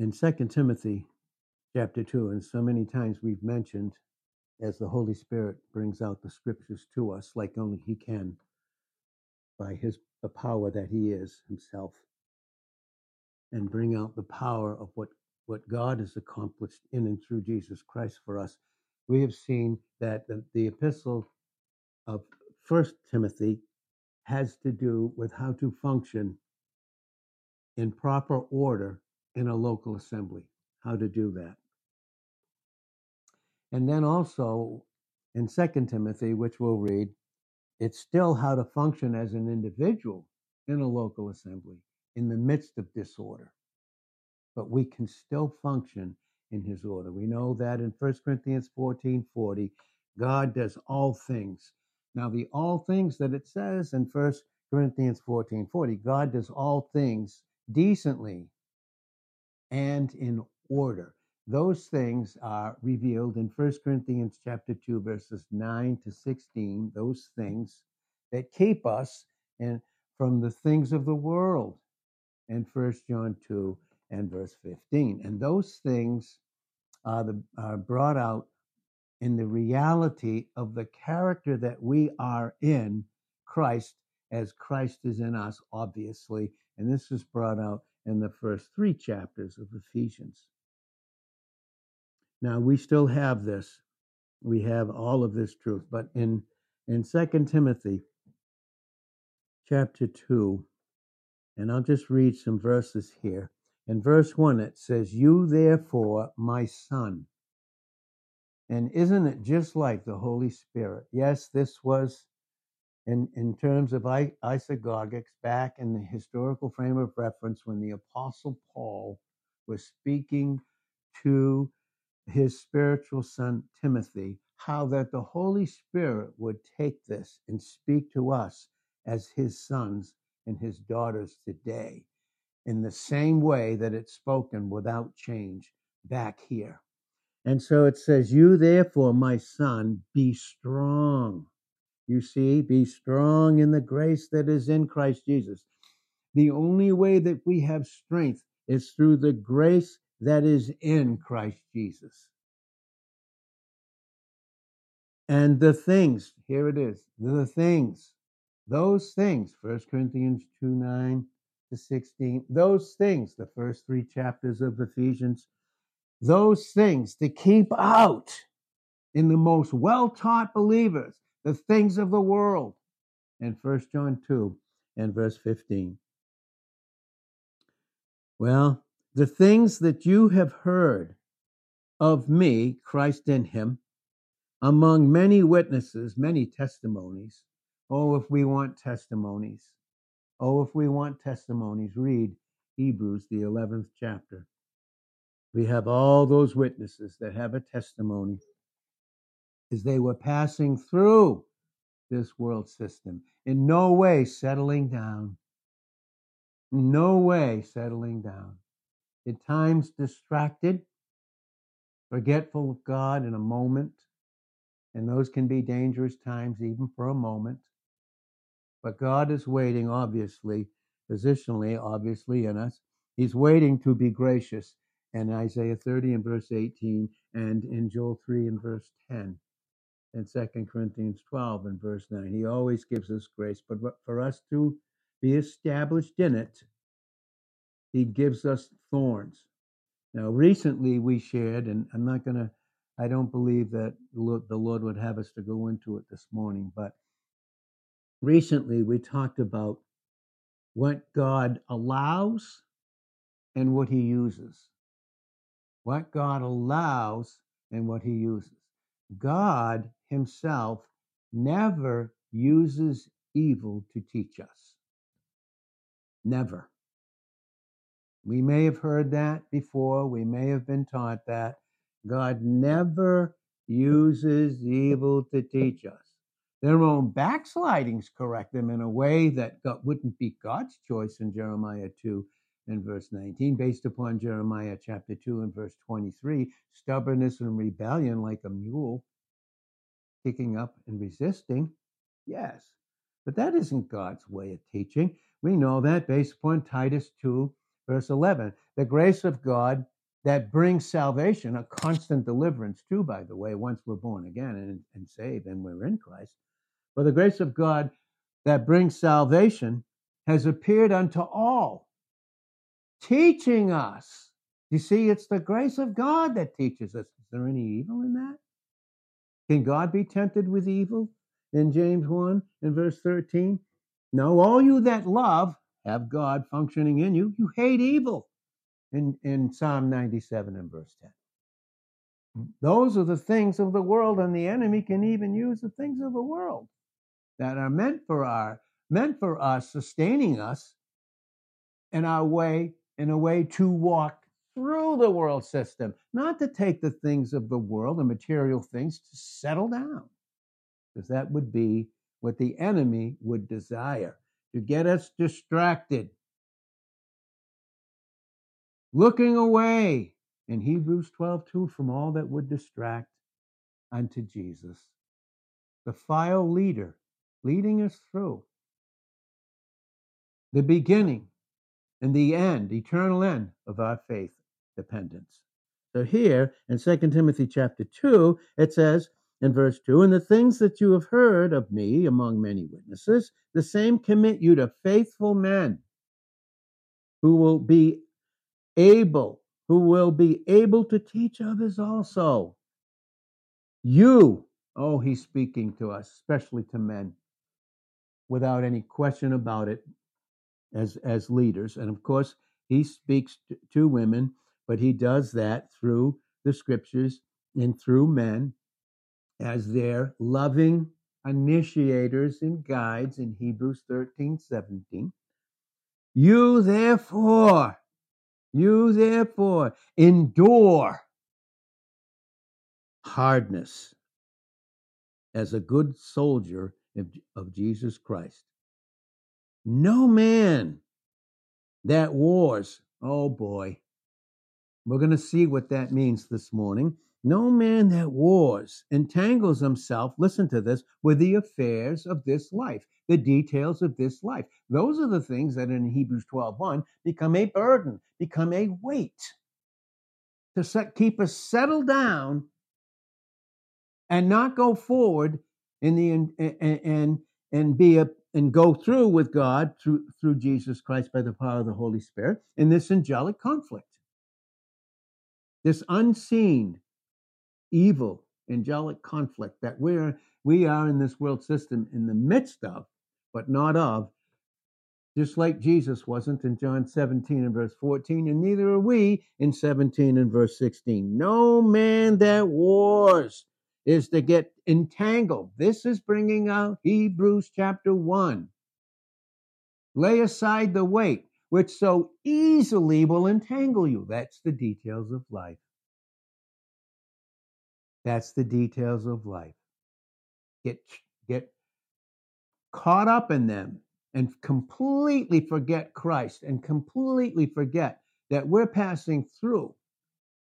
In Second Timothy chapter 2, and so many times we've mentioned as the Holy Spirit brings out the scriptures to us like only He can by His the power that He is Himself, and bring out the power of what, what God has accomplished in and through Jesus Christ for us. We have seen that the, the epistle of First Timothy has to do with how to function in proper order in a local assembly, how to do that. And then also in Second Timothy, which we'll read, it's still how to function as an individual in a local assembly in the midst of disorder. But we can still function in his order. We know that in 1 Corinthians 14 40, God does all things. Now, the all things that it says in 1 Corinthians 14 40, God does all things decently and in order. Those things are revealed in 1 Corinthians chapter 2 verses 9 to 16, those things that keep us and from the things of the world And 1 John 2 and verse 15. And those things are, the, are brought out in the reality of the character that we are in Christ as Christ is in us, obviously. And this is brought out in the first three chapters of Ephesians. Now we still have this. We have all of this truth. But in in Second Timothy chapter 2, and I'll just read some verses here. In verse 1, it says, You therefore, my son. And isn't it just like the Holy Spirit? Yes, this was in, in terms of isagogics back in the historical frame of reference when the Apostle Paul was speaking to his spiritual son Timothy, how that the Holy Spirit would take this and speak to us as his sons and his daughters today in the same way that it's spoken without change back here. And so it says, You therefore, my son, be strong you see, be strong in the grace that is in Christ Jesus. The only way that we have strength is through the grace that is in Christ Jesus. And the things, here it is, the things, those things, 1 Corinthians 2 9 to 16, those things, the first three chapters of Ephesians, those things to keep out in the most well taught believers the things of the world. And 1 John 2 and verse 15. Well, the things that you have heard of me, Christ in him, among many witnesses, many testimonies. Oh, if we want testimonies. Oh, if we want testimonies, read Hebrews, the 11th chapter. We have all those witnesses that have a testimony as they were passing through this world system. In no way settling down. No way settling down. At times distracted, forgetful of God in a moment. And those can be dangerous times, even for a moment. But God is waiting, obviously, positionally, obviously, in us. He's waiting to be gracious. In Isaiah 30 and verse 18, and in Joel 3 and verse 10 in Second Corinthians 12 and verse 9. He always gives us grace, but for us to be established in it, he gives us thorns. Now, recently we shared, and I'm not going to, I don't believe that the Lord would have us to go into it this morning, but recently we talked about what God allows and what he uses. What God allows and what he uses. God himself never uses evil to teach us. Never. We may have heard that before, we may have been taught that. God never uses evil to teach us. Their own backslidings correct them in a way that God, wouldn't be God's choice in Jeremiah 2 and verse 19, based upon Jeremiah chapter 2 and verse 23 stubbornness and rebellion like a mule kicking up and resisting? Yes. But that isn't God's way of teaching. We know that based upon Titus 2 Verse 11 The grace of God that brings salvation, a constant deliverance, too, by the way, once we're born again and, and saved and we're in Christ. For the grace of God that brings salvation has appeared unto all, teaching us. You see, it's the grace of God that teaches us. Is there any evil in that? Can God be tempted with evil? In James 1 in verse 13. No, all you that love have God functioning in you. You hate evil in, in Psalm 97 and verse 10. Those are the things of the world, and the enemy can even use the things of the world that are meant for our meant for us, sustaining us in our way, in a way to walk through the world system, not to take the things of the world, the material things, to settle down. Because that would be what the enemy would desire to get us distracted, looking away in Hebrews 12 2 from all that would distract unto Jesus, the file leader leading us through the beginning and the end, eternal end of our faith dependence. So here in 2 Timothy chapter 2, it says in verse 2 And the things that you have heard of me among many witnesses, the same commit you to faithful men who will be able, who will be able to teach others also. You, oh, he's speaking to us, especially to men, without any question about it as as leaders and of course he speaks to, to women but he does that through the scriptures and through men as their loving initiators and guides in Hebrews 13 17. You therefore, you therefore endure hardness as a good soldier of, of Jesus Christ. No man that wars, oh boy, we're going to see what that means this morning. No man that wars entangles himself, listen to this, with the affairs of this life, the details of this life. Those are the things that in Hebrews 12:1 become a burden, become a weight to set, keep us settled down and not go forward in the and and, and be a and go through with God through through Jesus Christ by the power of the Holy Spirit in this angelic conflict. This unseen evil angelic conflict that we're we are in this world system in the midst of, but not of, just like Jesus wasn't in John 17 and verse 14, and neither are we in 17 and verse 16. No man that wars is to get entangled. This is bringing out Hebrews chapter 1. Lay aside the weight which so easily will entangle you. That's the details of life. That's the details of life. Get, get caught up in them and completely forget Christ and completely forget that we're passing through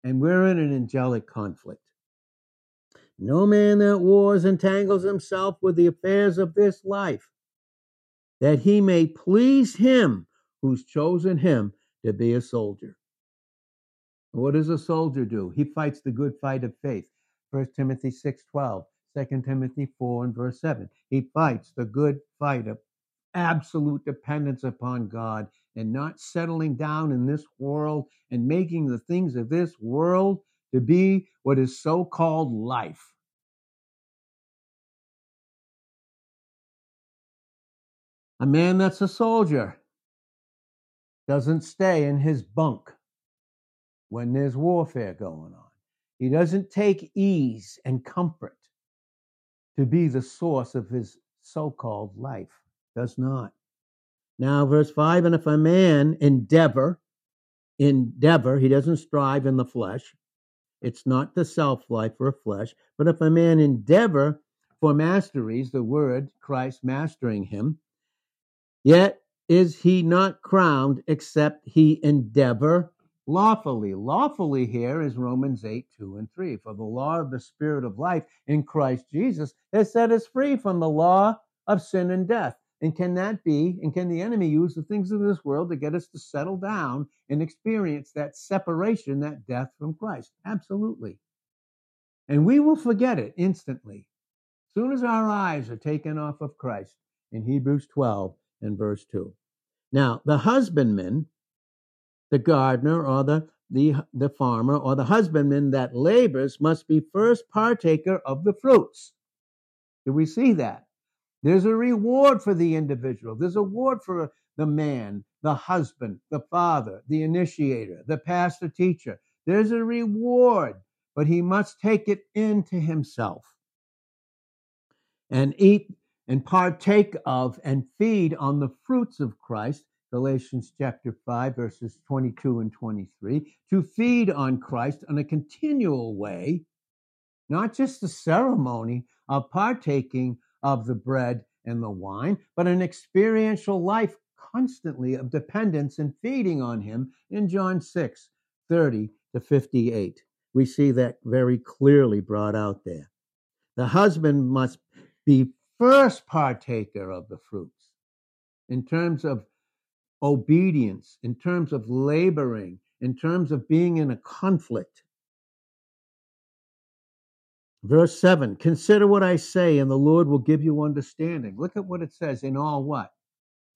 and we're in an angelic conflict. No man that wars entangles himself with the affairs of this life, that he may please him who's chosen him to be a soldier. What does a soldier do? He fights the good fight of faith. 1 Timothy 6 12, 2 Timothy 4 and verse 7. He fights the good fight of absolute dependence upon God and not settling down in this world and making the things of this world to be what is so called life. A man that's a soldier doesn't stay in his bunk when there's warfare going on. He doesn't take ease and comfort to be the source of his so called life. Does not. Now, verse 5 And if a man endeavor, endeavor, he doesn't strive in the flesh, it's not the self life or flesh. But if a man endeavor for masteries, the word Christ mastering him, yet is he not crowned except he endeavor lawfully. Lawfully here is Romans 8, 2 and 3. For the law of the Spirit of life in Christ Jesus has set us free from the law of sin and death. And can that be, and can the enemy use the things of this world to get us to settle down and experience that separation, that death from Christ? Absolutely. And we will forget it instantly. As soon as our eyes are taken off of Christ in Hebrews 12 and verse 2. Now, the husbandman, the gardener, or the, the, the farmer, or the husbandman that labors must be first partaker of the fruits. Do we see that? There's a reward for the individual. There's a reward for the man, the husband, the father, the initiator, the pastor teacher. There's a reward, but he must take it into himself and eat and partake of and feed on the fruits of Christ. Galatians chapter 5, verses 22 and 23. To feed on Christ in a continual way, not just the ceremony of partaking of the bread and the wine, but an experiential life constantly of dependence and feeding on him in John 6 30 to 58. We see that very clearly brought out there. The husband must be first partaker of the fruits in terms of obedience, in terms of laboring, in terms of being in a conflict Verse 7 Consider what I say, and the Lord will give you understanding. Look at what it says in all what?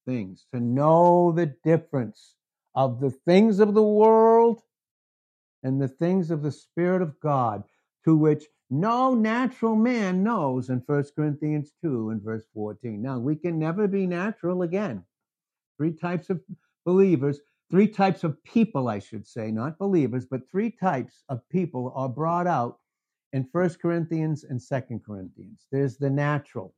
Things. To know the difference of the things of the world and the things of the Spirit of God, to which no natural man knows in 1 Corinthians 2 and verse 14. Now, we can never be natural again. Three types of believers, three types of people, I should say, not believers, but three types of people are brought out in First Corinthians and Second Corinthians. There's the natural,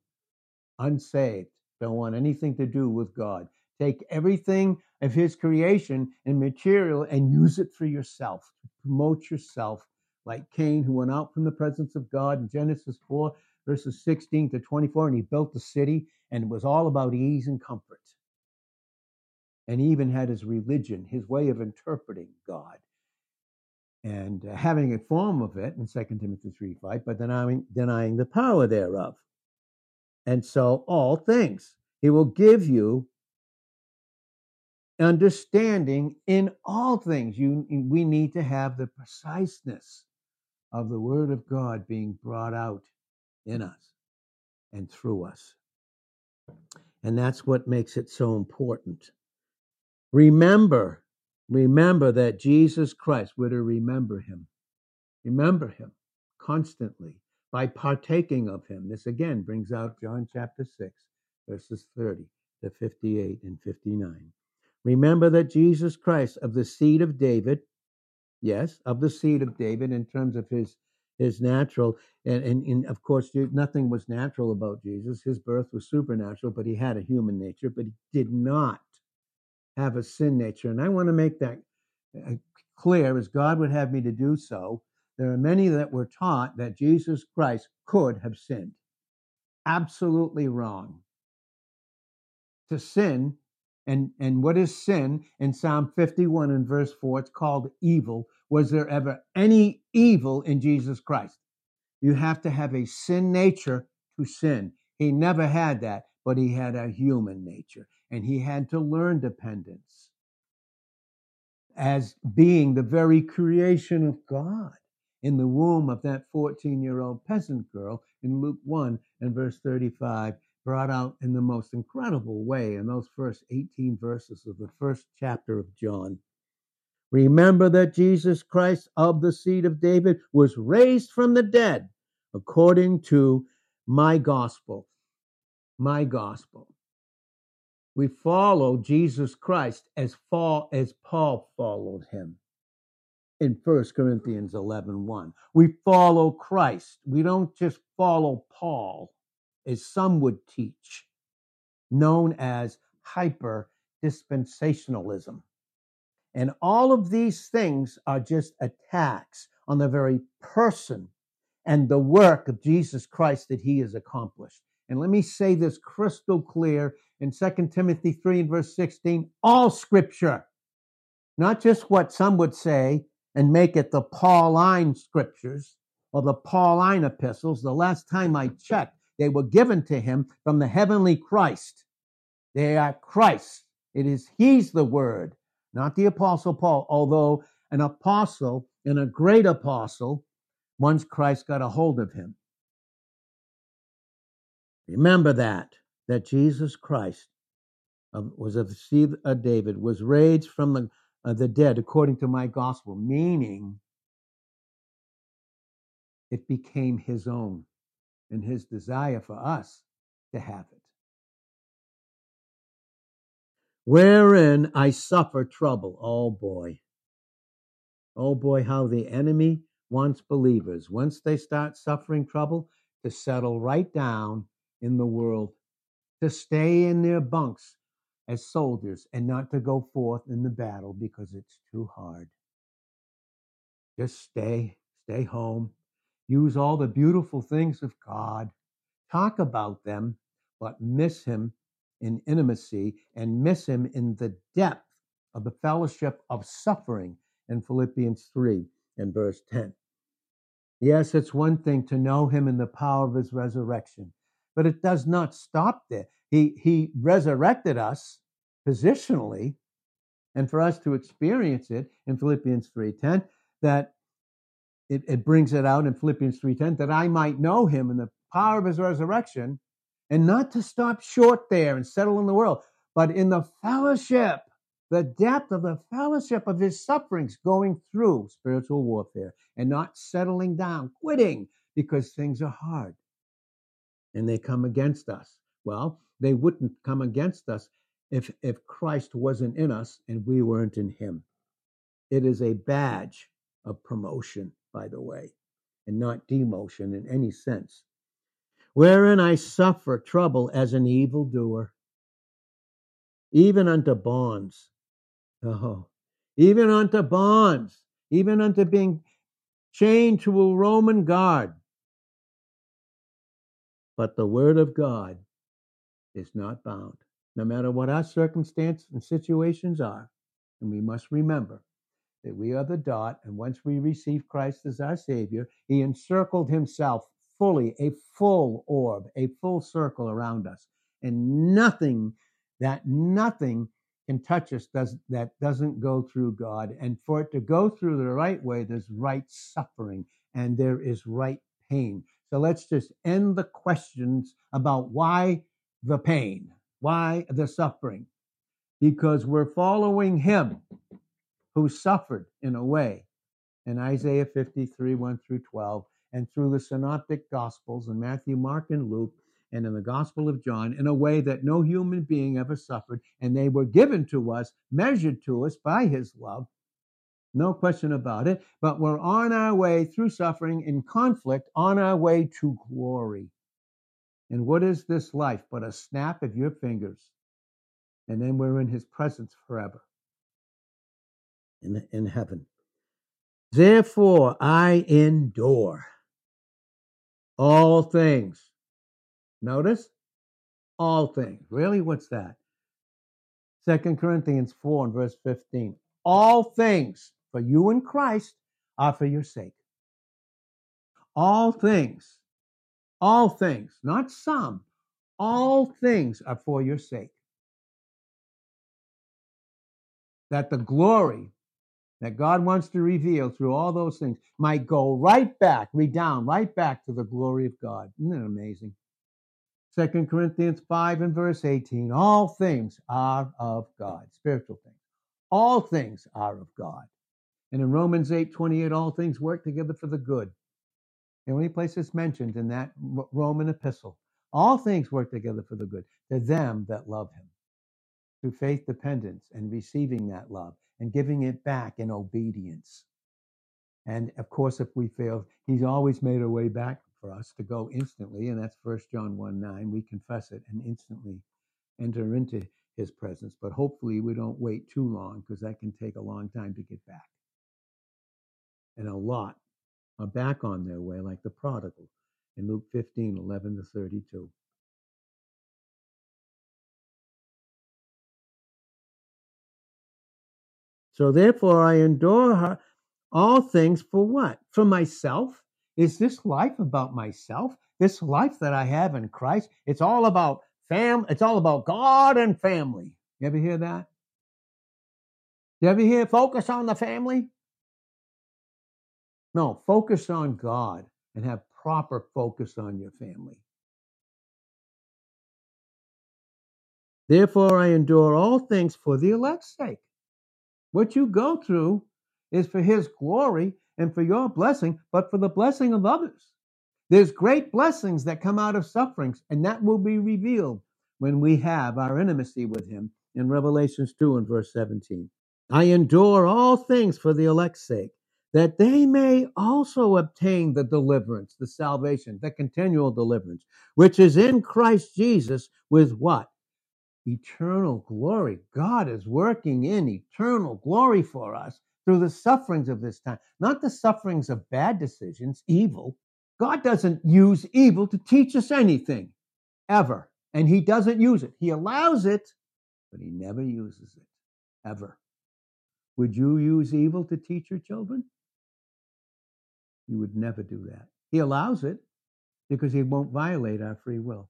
unsaved, don't want anything to do with God. Take everything of His creation and material and use it for yourself, promote yourself, like Cain, who went out from the presence of God in Genesis 4, verses 16 to 24, and he built the city, and it was all about ease and comfort. And he even had his religion, his way of interpreting God and uh, having a form of it in 2 Timothy 3 5, but denying, denying the power thereof. And so, all things, he will give you understanding in all things. You, we need to have the preciseness of the Word of God being brought out in us and through us. And that's what makes it so important. Remember Remember that Jesus Christ, we're to remember him. Remember him constantly by partaking of him. This again brings out John chapter 6, verses 30 to 58 and 59. Remember that Jesus Christ, of the seed of David, yes, of the seed of David in terms of his his natural and, and, and, of course nothing was natural about jesus his birth was supernatural but he had a human nature but he did not have a sin nature. And I want to make that uh, clear as God would have me to do so. There are many that were taught that Jesus Christ could have sinned. Absolutely wrong. To sin, and, and what is sin? In Psalm 51 and verse 4, it's called evil. Was there ever any evil in Jesus Christ? You have to have a sin nature to sin. He never had that, but he had a human nature and he had to learn dependence as being the very creation of God in the womb of that 14 year old peasant girl in Luke 1 and verse 35, brought out in the most incredible way in those first 18 verses of the first chapter of John. Remember that Jesus Christ of the seed of David was raised from the dead according to my gospel. My gospel we follow Jesus Christ as far as Paul followed him in 1 Corinthians 11 1. We follow Christ. We don't just follow Paul, as some would teach, known as hyper dispensationalism. And all of these things are just attacks on the very person and the work of Jesus Christ that he has accomplished. And let me say this crystal clear in 2 Timothy 3 and verse 16 all scripture, not just what some would say and make it the Pauline scriptures or the Pauline epistles. The last time I checked, they were given to him from the heavenly Christ. They are Christ. It is He's the Word, not the Apostle Paul, although an apostle and a great apostle once Christ got a hold of him. Remember that, that Jesus Christ was of seed of David, was raised from the, uh, the dead according to my gospel, meaning it became his own and his desire for us to have it. Wherein I suffer trouble. Oh boy. Oh boy, how the enemy wants believers, once they start suffering trouble, to settle right down in the world, to stay in their bunks as soldiers and not to go forth in the battle because it's too hard. Just stay, stay home. Use all the beautiful things of God. Talk about them, but miss Him in intimacy and miss Him in the depth of the fellowship of suffering in Philippians 3 and verse 10. Yes, it's one thing to know Him in the power of His resurrection, but it does not stop there. He, he resurrected us positionally, and for us to experience it in Philippians 3:10, that it, it brings it out in Philippians 3:10 that I might know him in the power of his resurrection, and not to stop short there and settle in the world, but in the fellowship, the depth of the fellowship of his sufferings, going through spiritual warfare and not settling down, quitting because things are hard and they come against us. Well, they wouldn't come against us if, if Christ wasn't in us and we weren't in him. It is a badge of promotion, by the way, and not demotion in any sense. Wherein I suffer trouble as an evildoer, even unto bonds. Oh, even unto bonds, even unto being chained to a Roman guard. But the word of God is not bound no matter what our circumstance and situations are. And we must remember that we are the dot, and once we receive Christ as our Savior, He encircled Himself fully, a full orb, a full circle around us. And nothing, that nothing can touch us does, that doesn't go through God. And for it to go through the right way, there's right suffering and there is right pain. So let's just end the questions about why the pain. Why the suffering? Because we're following him who suffered in a way in Isaiah 53, 1 through 12, and through the synoptic gospels in Matthew, Mark, and Luke, and in the Gospel of John in a way that no human being ever suffered, and they were given to us, measured to us by his love. No question about it. But we're on our way through suffering in conflict, on our way to glory. And what is this life but a snap of your fingers? And then we're in his presence forever in, in heaven. Therefore, I endure all things. Notice all things. Really, what's that? Second Corinthians 4 and verse 15. All things for you in Christ are for your sake. All things all things, not some, all things are for your sake. That the glory that God wants to reveal through all those things might go right back, redound, right back to the glory of God. Isn't that amazing? Second Corinthians 5 and verse 18. All things are of God, spiritual things. All things are of God. And in Romans 8 28, all things work together for the good the only place it's mentioned in that Roman epistle. All things work together for the good to them that love him. Through faith dependence and receiving that love and giving it back in obedience. And of course, if we fail, he's always made a way back for us to go instantly. And that's First John 1 9. We confess it and instantly enter into his presence. But hopefully, we don't wait too long because that can take a long time to get back. And a lot are back on their way like the prodigal in Luke 15 11 to 32. So therefore, I endure her all things for what? For myself? Is this life about myself? This life that I have in Christ? It's all about fam. It's all about God and family. You ever hear that? You ever hear focus on the family? No, focus on God and have proper focus on your family. Therefore, I endure all things for the elect's sake. What you go through is for his glory and for your blessing, but for the blessing of others. There's great blessings that come out of sufferings, and that will be revealed when we have our intimacy with him in Revelations 2 and verse 17. I endure all things for the elect's sake, that they may also obtain the deliverance, the salvation, the continual deliverance, which is in Christ Jesus with what? Eternal glory. God is working in eternal glory for us through the sufferings of this time, not the sufferings of bad decisions, evil. God doesn't use evil to teach us anything, ever. And He doesn't use it. He allows it, but He never uses it, ever. Would you use evil to teach your children? You would never do that. He allows it because He won't violate our free will.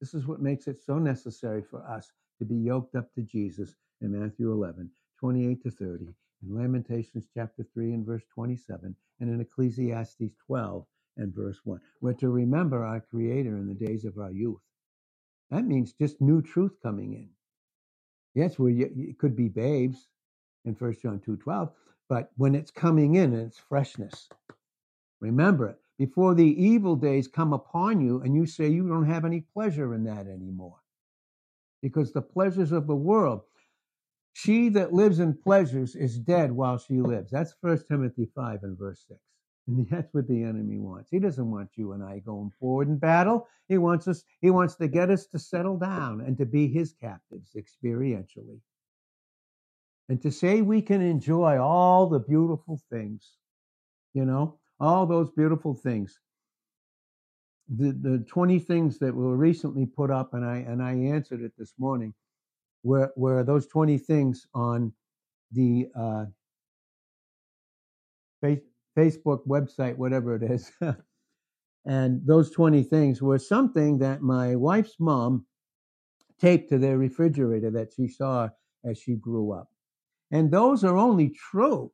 This is what makes it so necessary for us to be yoked up to Jesus in Matthew 11, 28 to 30, in Lamentations chapter 3 and verse 27, and in Ecclesiastes 12 and verse 1. We're to remember our Creator in the days of our youth. That means just new truth coming in. Yes, we it could be babes in 1 John 2.12, but when it's coming in and it's freshness, remember it before the evil days come upon you and you say you don't have any pleasure in that anymore. Because the pleasures of the world, she that lives in pleasures is dead while she lives. That's First Timothy 5 and verse 6. And that's what the enemy wants. He doesn't want you and I going forward in battle. He wants us, he wants to get us to settle down and to be his captives experientially. And to say we can enjoy all the beautiful things, you know, all those beautiful things. The the 20 things that were recently put up, and I and I answered it this morning, were were those 20 things on the uh, Facebook website, whatever it is. and those 20 things were something that my wife's mom taped to their refrigerator that she saw as she grew up. And those are only true,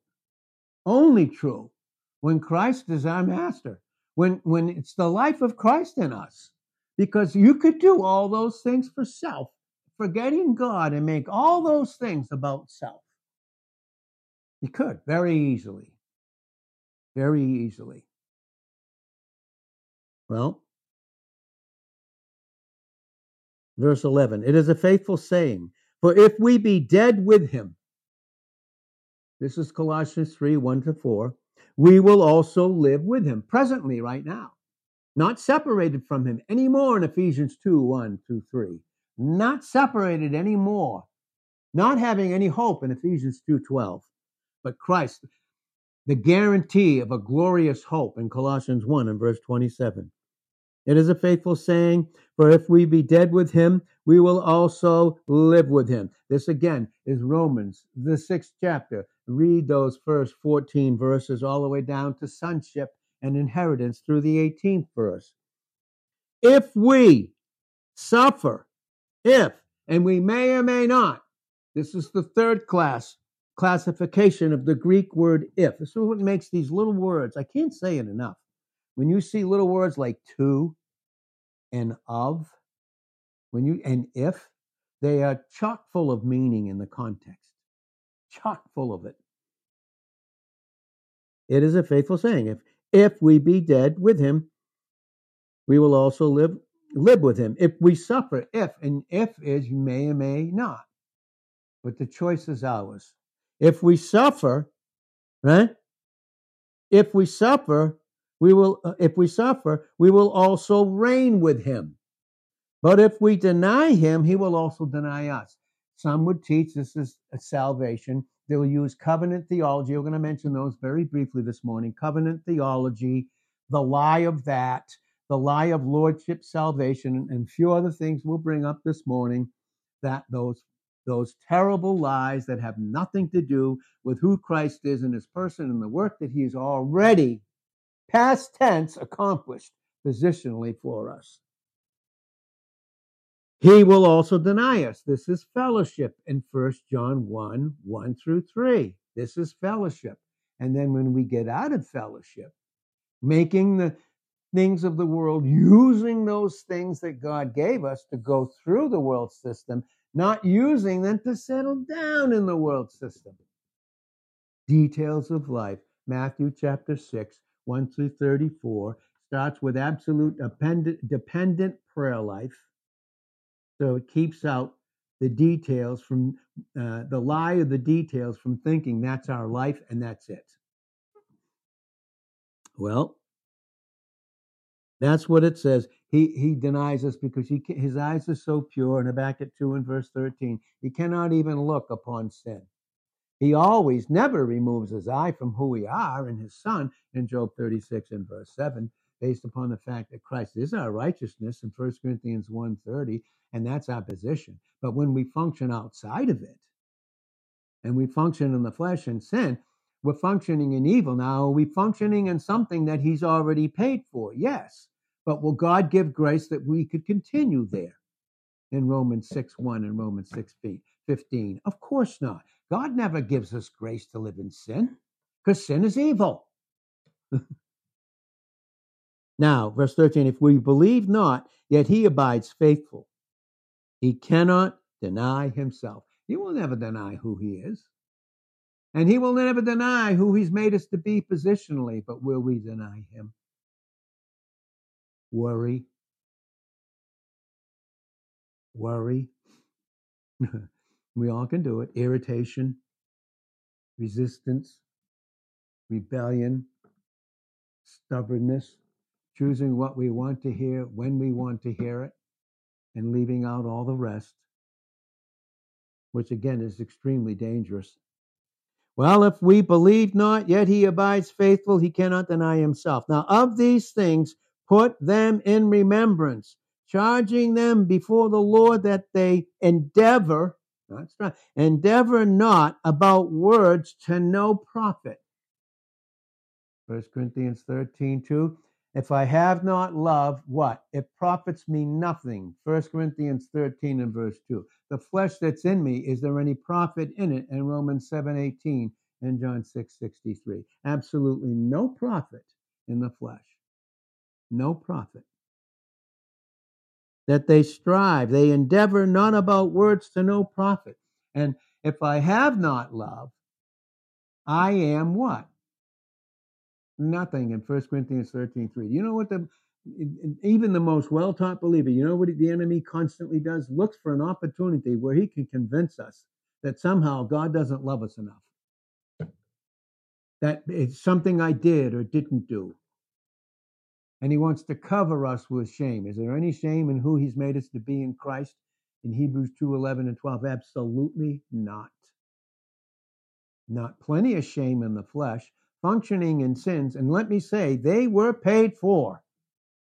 only true when Christ is our master, when, when it's the life of Christ in us. Because you could do all those things for self, forgetting God, and make all those things about self. You could very easily, very easily. Well, verse 11 it is a faithful saying, for if we be dead with him, this is Colossians 3 1 to 4 we will also live with him presently, right now. Not separated from him anymore in Ephesians 2 1 through 3. Not separated anymore. Not having any hope in Ephesians 2 12. But Christ, the guarantee of a glorious hope in Colossians 1 and verse 27. It is a faithful saying, for if we be dead with him, we will also live with him. This again is Romans, the sixth chapter, read those first 14 verses all the way down to sonship and inheritance through the 18th verse. If we suffer, if, and we may or may not, this is the third class classification of the Greek word if. This is what makes these little words, I can't say it enough. When you see little words like to and of, when you and if, they are chock full of meaning in the context chock full of it. It is a faithful saying. If if we be dead with him, we will also live live with him. If we suffer, if and if is may or may not. But the choice is ours. If we suffer, right? If we suffer, we will uh, if we suffer, we will also reign with him. But if we deny him, he will also deny us. Some would teach this is a salvation. They will use covenant theology. We're going to mention those very briefly this morning. Covenant theology, the lie of that, the lie of lordship salvation, and a few other things we'll bring up this morning. That those those terrible lies that have nothing to do with who Christ is and his person and the work that he's already, past tense, accomplished positionally for us. He will also deny us. This is fellowship in 1 John 1 1 through 3. This is fellowship. And then when we get out of fellowship, making the things of the world, using those things that God gave us to go through the world system, not using them to settle down in the world system. Details of life. Matthew chapter 6, 1 through 34, starts with absolute dependent, dependent prayer life. So it keeps out the details from uh, the lie of the details from thinking that's our life and that's it. Well, that's what it says. He he denies us because he his eyes are so pure. And Habakkuk two and verse thirteen, he cannot even look upon sin. He always, never removes his eye from who we are in his Son in Job thirty six and verse seven, based upon the fact that Christ is our righteousness in 1 Corinthians 1.30, and that's our position. But when we function outside of it, and we function in the flesh and sin, we're functioning in evil. Now, are we functioning in something that he's already paid for? Yes. But will God give grace that we could continue there? In Romans 6 1 and Romans 6 15. Of course not. God never gives us grace to live in sin because sin is evil. now, verse 13 if we believe not, yet he abides faithful. He cannot deny himself. He will never deny who he is. And he will never deny who he's made us to be positionally, but will we deny him? Worry. Worry. we all can do it. Irritation, resistance, rebellion, stubbornness, choosing what we want to hear when we want to hear it, and leaving out all the rest, which again is extremely dangerous. Well, if we believe not, yet he abides faithful, he cannot deny himself. Now, of these things, put them in remembrance, charging them before the Lord that they endeavor, not endeavor not about words to no profit. 1 Corinthians 13, 2. If I have not love, what? It profits me nothing. 1 Corinthians 13 and verse 2. The flesh that's in me, is there any profit in it? And Romans 7 18 and John 6 63. Absolutely no profit in the flesh. No profit. That they strive, they endeavor not about words to no profit. And if I have not love, I am what? Nothing in 1 Corinthians 13 3. You know what the even the most well taught believer, you know what the enemy constantly does? Looks for an opportunity where he can convince us that somehow God doesn't love us enough. That it's something I did or didn't do. And he wants to cover us with shame. Is there any shame in who he's made us to be in Christ? In Hebrews 2 11 and 12, absolutely not. Not plenty of shame in the flesh, functioning in sins. And let me say, they were paid for.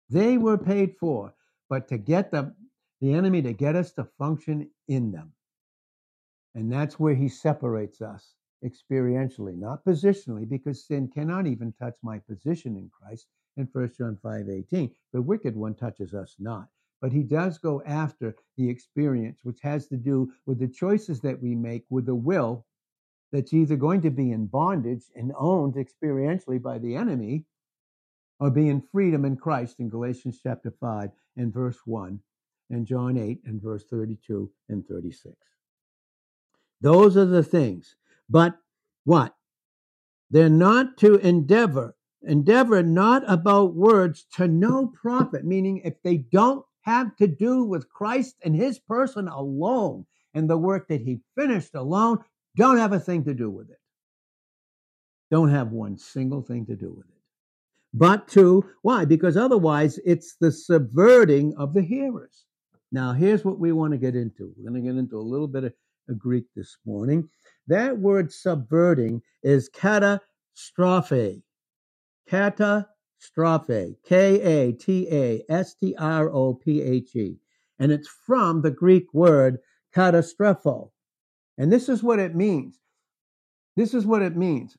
They were paid for. But to get the, the enemy to get us to function in them. And that's where he separates us experientially, not positionally, because sin cannot even touch my position in Christ in 1 John 5 18. The wicked one touches us not. But he does go after the experience, which has to do with the choices that we make with the will that's either going to be in bondage and owned experientially by the enemy or be in freedom in Christ in Galatians chapter 5 and verse 1 and John 8 and verse 32 and 36. Those are the things. But what? They're not to endeavor, endeavor not about words to no profit, meaning if they don't have to do with Christ and his person alone and the work that he finished alone, don't have a thing to do with it. Don't have one single thing to do with it. But to, why? Because otherwise it's the subverting of the hearers. Now, here's what we want to get into. We're going to get into a little bit of, Greek this morning. That word subverting is catastrophe. Catastrophe. K A T A S T R O P H E. And it's from the Greek word katastropho, and this is what it means. This is what it means.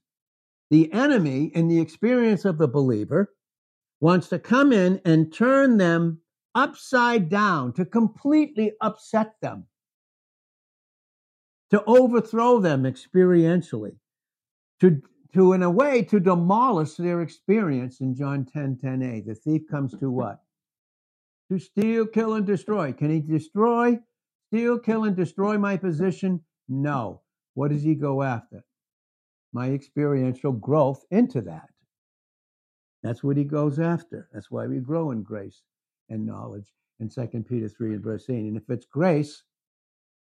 The enemy, in the experience of the believer, wants to come in and turn them upside down, to completely upset them, to overthrow them experientially, to, to in a way, to demolish their experience in John 10 10a. The thief comes to what? To steal, kill, and destroy. Can he destroy, steal, kill, and destroy my position? No. What does he go after? My experiential growth into that. That's what he goes after. That's why we grow in grace and knowledge in 2 Peter 3 and verse 8. And if it's grace,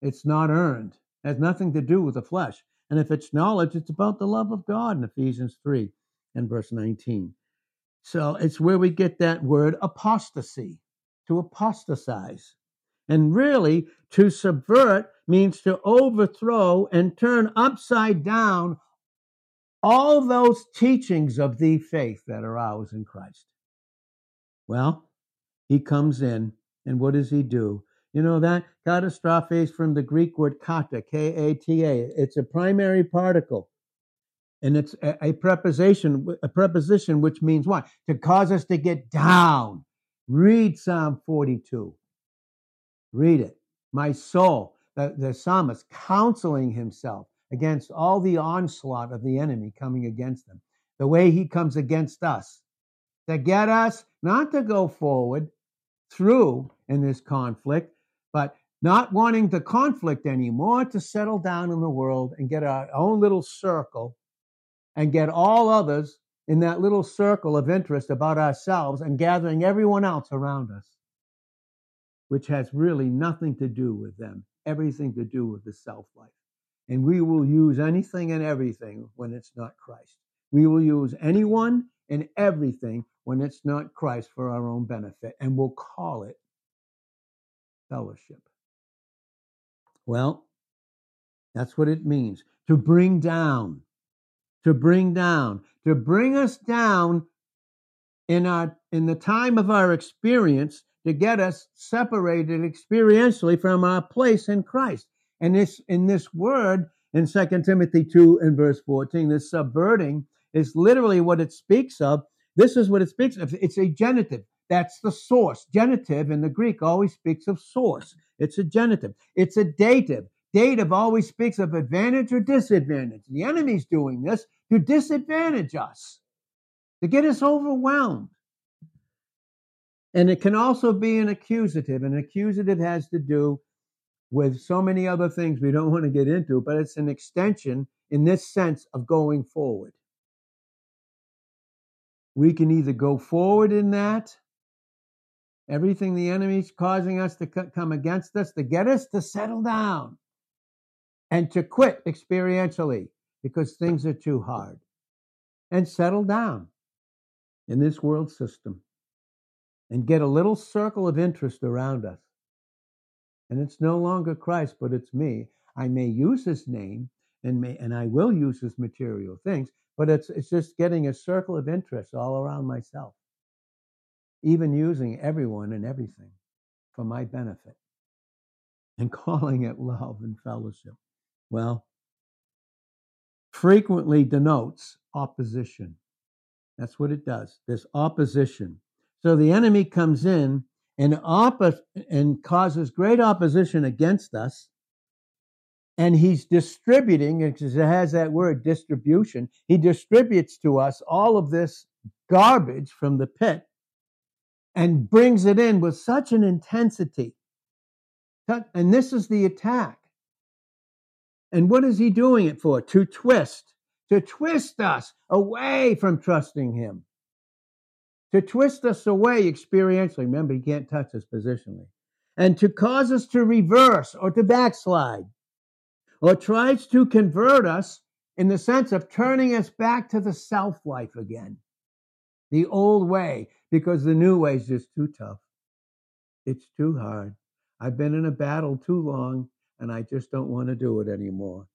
it's not earned. It has nothing to do with the flesh. And if it's knowledge, it's about the love of God in Ephesians 3 and verse 19. So it's where we get that word apostasy, to apostatize. And really, to subvert means to overthrow and turn upside down all those teachings of the faith that are ours in Christ. Well, he comes in, and what does he do? You know that catastrophe is from the Greek word kata, K A T A. It's a primary particle, and it's a, a preposition, a preposition which means what? To cause us to get down. Read Psalm 42. Read it. My soul, the, the psalmist counseling himself against all the onslaught of the enemy coming against them, the way he comes against us. To get us not to go forward through in this conflict, but not wanting the conflict anymore, to settle down in the world and get our own little circle and get all others in that little circle of interest about ourselves and gathering everyone else around us, which has really nothing to do with them, everything to do with the self life. And we will use anything and everything when it's not Christ. We will use anyone and everything when it's not Christ for our own benefit, and we'll call it fellowship. Well, that's what it means to bring down, to bring down, to bring us down in our in the time of our experience to get us separated experientially from our place in Christ. And this in this word in 2 Timothy 2 and verse 14, this subverting is literally what it speaks of. This is what it speaks of. It's a genitive. That's the source. Genitive in the Greek always speaks of source. It's a genitive. It's a dative. Dative always speaks of advantage or disadvantage. The enemy's doing this to disadvantage us, to get us overwhelmed. And it can also be an accusative. An accusative has to do with so many other things we don't want to get into, but it's an extension in this sense of going forward. We can either go forward in that, everything the enemy's causing us to come against us, to get us to settle down and to quit experientially because things are too hard, and settle down in this world system and get a little circle of interest around us and it's no longer Christ, but it's me. I may use his name and may and I will use his material things, but it's it's just getting a circle of interest all around myself. Even using everyone and everything for my benefit and calling it love and fellowship. Well, frequently denotes opposition. That's what it does. This opposition. So the enemy comes in and, oppo- and causes great opposition against us. And he's distributing, because it has that word distribution, he distributes to us all of this garbage from the pit and brings it in with such an intensity. And this is the attack. And what is he doing it for? To twist, to twist us away from trusting him to twist us away experientially. Remember, he can't touch us positionally. And to cause us to reverse or to backslide, or tries to convert us in the sense of turning us back to the self life again, the old way, because the new way is just too tough. It's too hard. I've been in a battle too long, and I just don't want to do it anymore.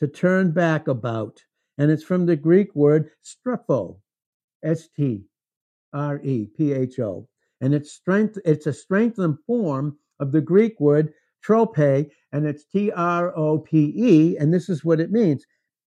To turn back about, and it's from the Greek word strepho, S T R E P H O. And it's strength, it's a strengthened form of the Greek word trope, and it's T R O P E, and this is what it means.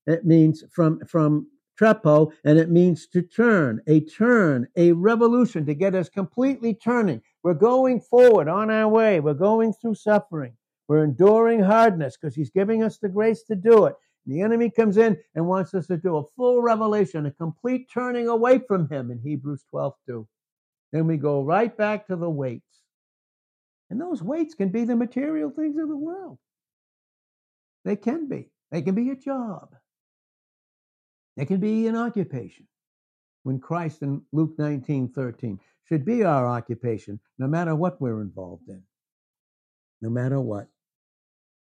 It means from from trepo, and it means to turn, a turn, a revolution, to get us completely turning, We're going forward on our way. We're going through suffering. We're enduring hardness because he's giving us the grace to do it. The enemy comes in and wants us to do a full revelation, a complete turning away from him in Hebrews 12 2. Then we go right back to the weights. And those weights can be the material things of the world. They can be. They can be a job. They can be an occupation. When Christ in Luke 19 13 should be our occupation, no matter what we're involved in. No matter what.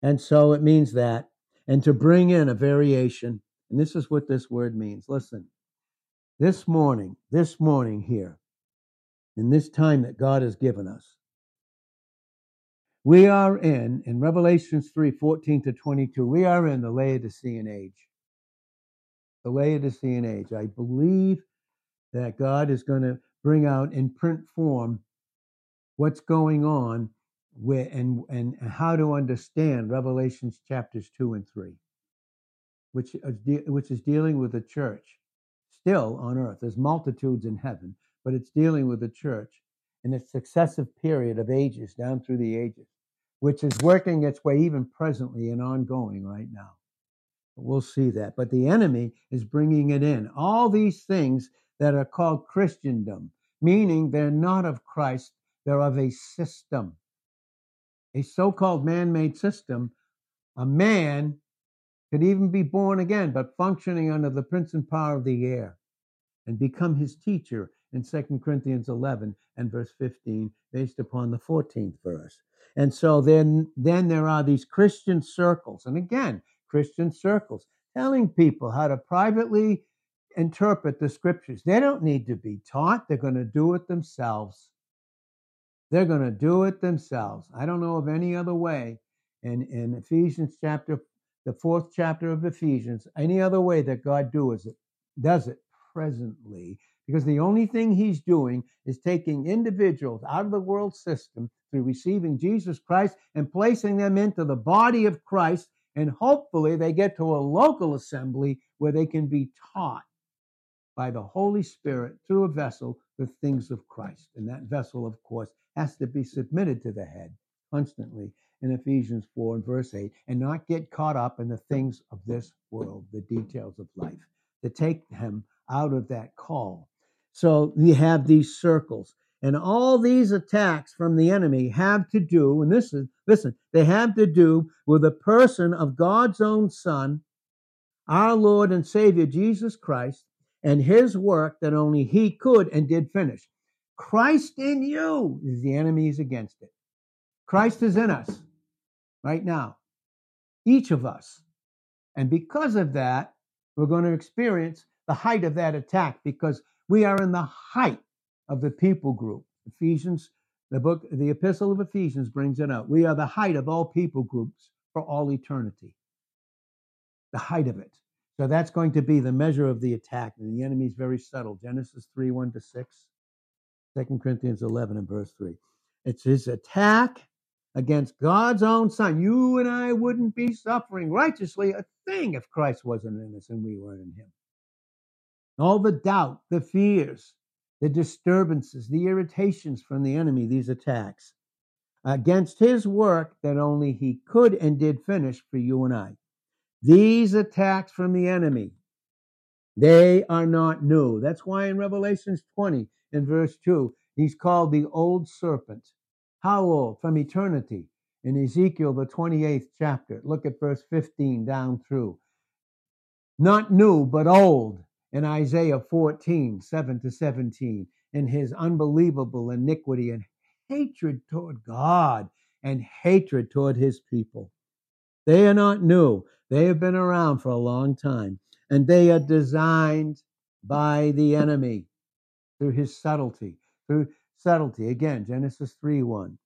And so it means that and to bring in a variation. And this is what this word means. Listen, this morning, this morning here, in this time that God has given us, we are in, in Revelations 3 14 to 22, we are in the Laodicean age. The Laodicean age. I believe that God is going to bring out in print form what's going on with, and, and how to understand Revelations chapters 2 and 3, which is, de- which is dealing with the church still on earth. There's multitudes in heaven, but it's dealing with the church in its successive period of ages down through the ages, which is working its way even presently and ongoing right now. We'll see that. But the enemy is bringing it in. All these things that are called Christendom, meaning they're not of Christ, they're of a system a so called man made system, a man could even be born again, but functioning under the prince and power of the air and become his teacher in 2 Corinthians 11 and verse 15, based upon the 14th verse. And so then, then there are these Christian circles, and again, Christian circles telling people how to privately interpret the scriptures. They don't need to be taught, they're going to do it themselves. They're going to do it themselves. I don't know of any other way. And in Ephesians chapter, the fourth chapter of Ephesians, any other way that God does it, does it presently, because the only thing He's doing is taking individuals out of the world system through receiving Jesus Christ and placing them into the body of Christ, and hopefully they get to a local assembly where they can be taught by the Holy Spirit through a vessel the things of Christ. And that vessel, of course, has to be submitted to the head constantly in Ephesians 4 and verse 8, and not get caught up in the things of this world, the details of life, to take him out of that call. So you have these circles. And all these attacks from the enemy have to do, and this is, listen, they have to do with the person of God's own Son, our Lord and Savior Jesus Christ, and his work that only he could and did finish. Christ in you is the enemy is against it. Christ is in us right now, each of us. And because of that, we're going to experience the height of that attack because we are in the height of the people group. Ephesians, the book, the epistle of Ephesians brings it out. We are the height of all people groups for all eternity. The height of it. So that's going to be the measure of the attack. And the enemy is very subtle. Genesis 3 1 to 6, 2 Corinthians 11 and verse 3. It's his attack against God's own son. You and I wouldn't be suffering righteously a thing if Christ wasn't in us and we weren't in him. All the doubt, the fears, the disturbances, the irritations from the enemy, these attacks against his work that only he could and did finish for you and I. These attacks from the enemy, they are not new. That's why in Revelations 20, in verse 2, he's called the old serpent. How old? From eternity. In Ezekiel, the 28th chapter, look at verse 15 down through. Not new, but old. In Isaiah 14, 7 to 17, in his unbelievable iniquity and hatred toward God and hatred toward his people. They are not new. They have been around for a long time, and they are designed by the enemy through his subtlety. Through subtlety, again, Genesis 3 1.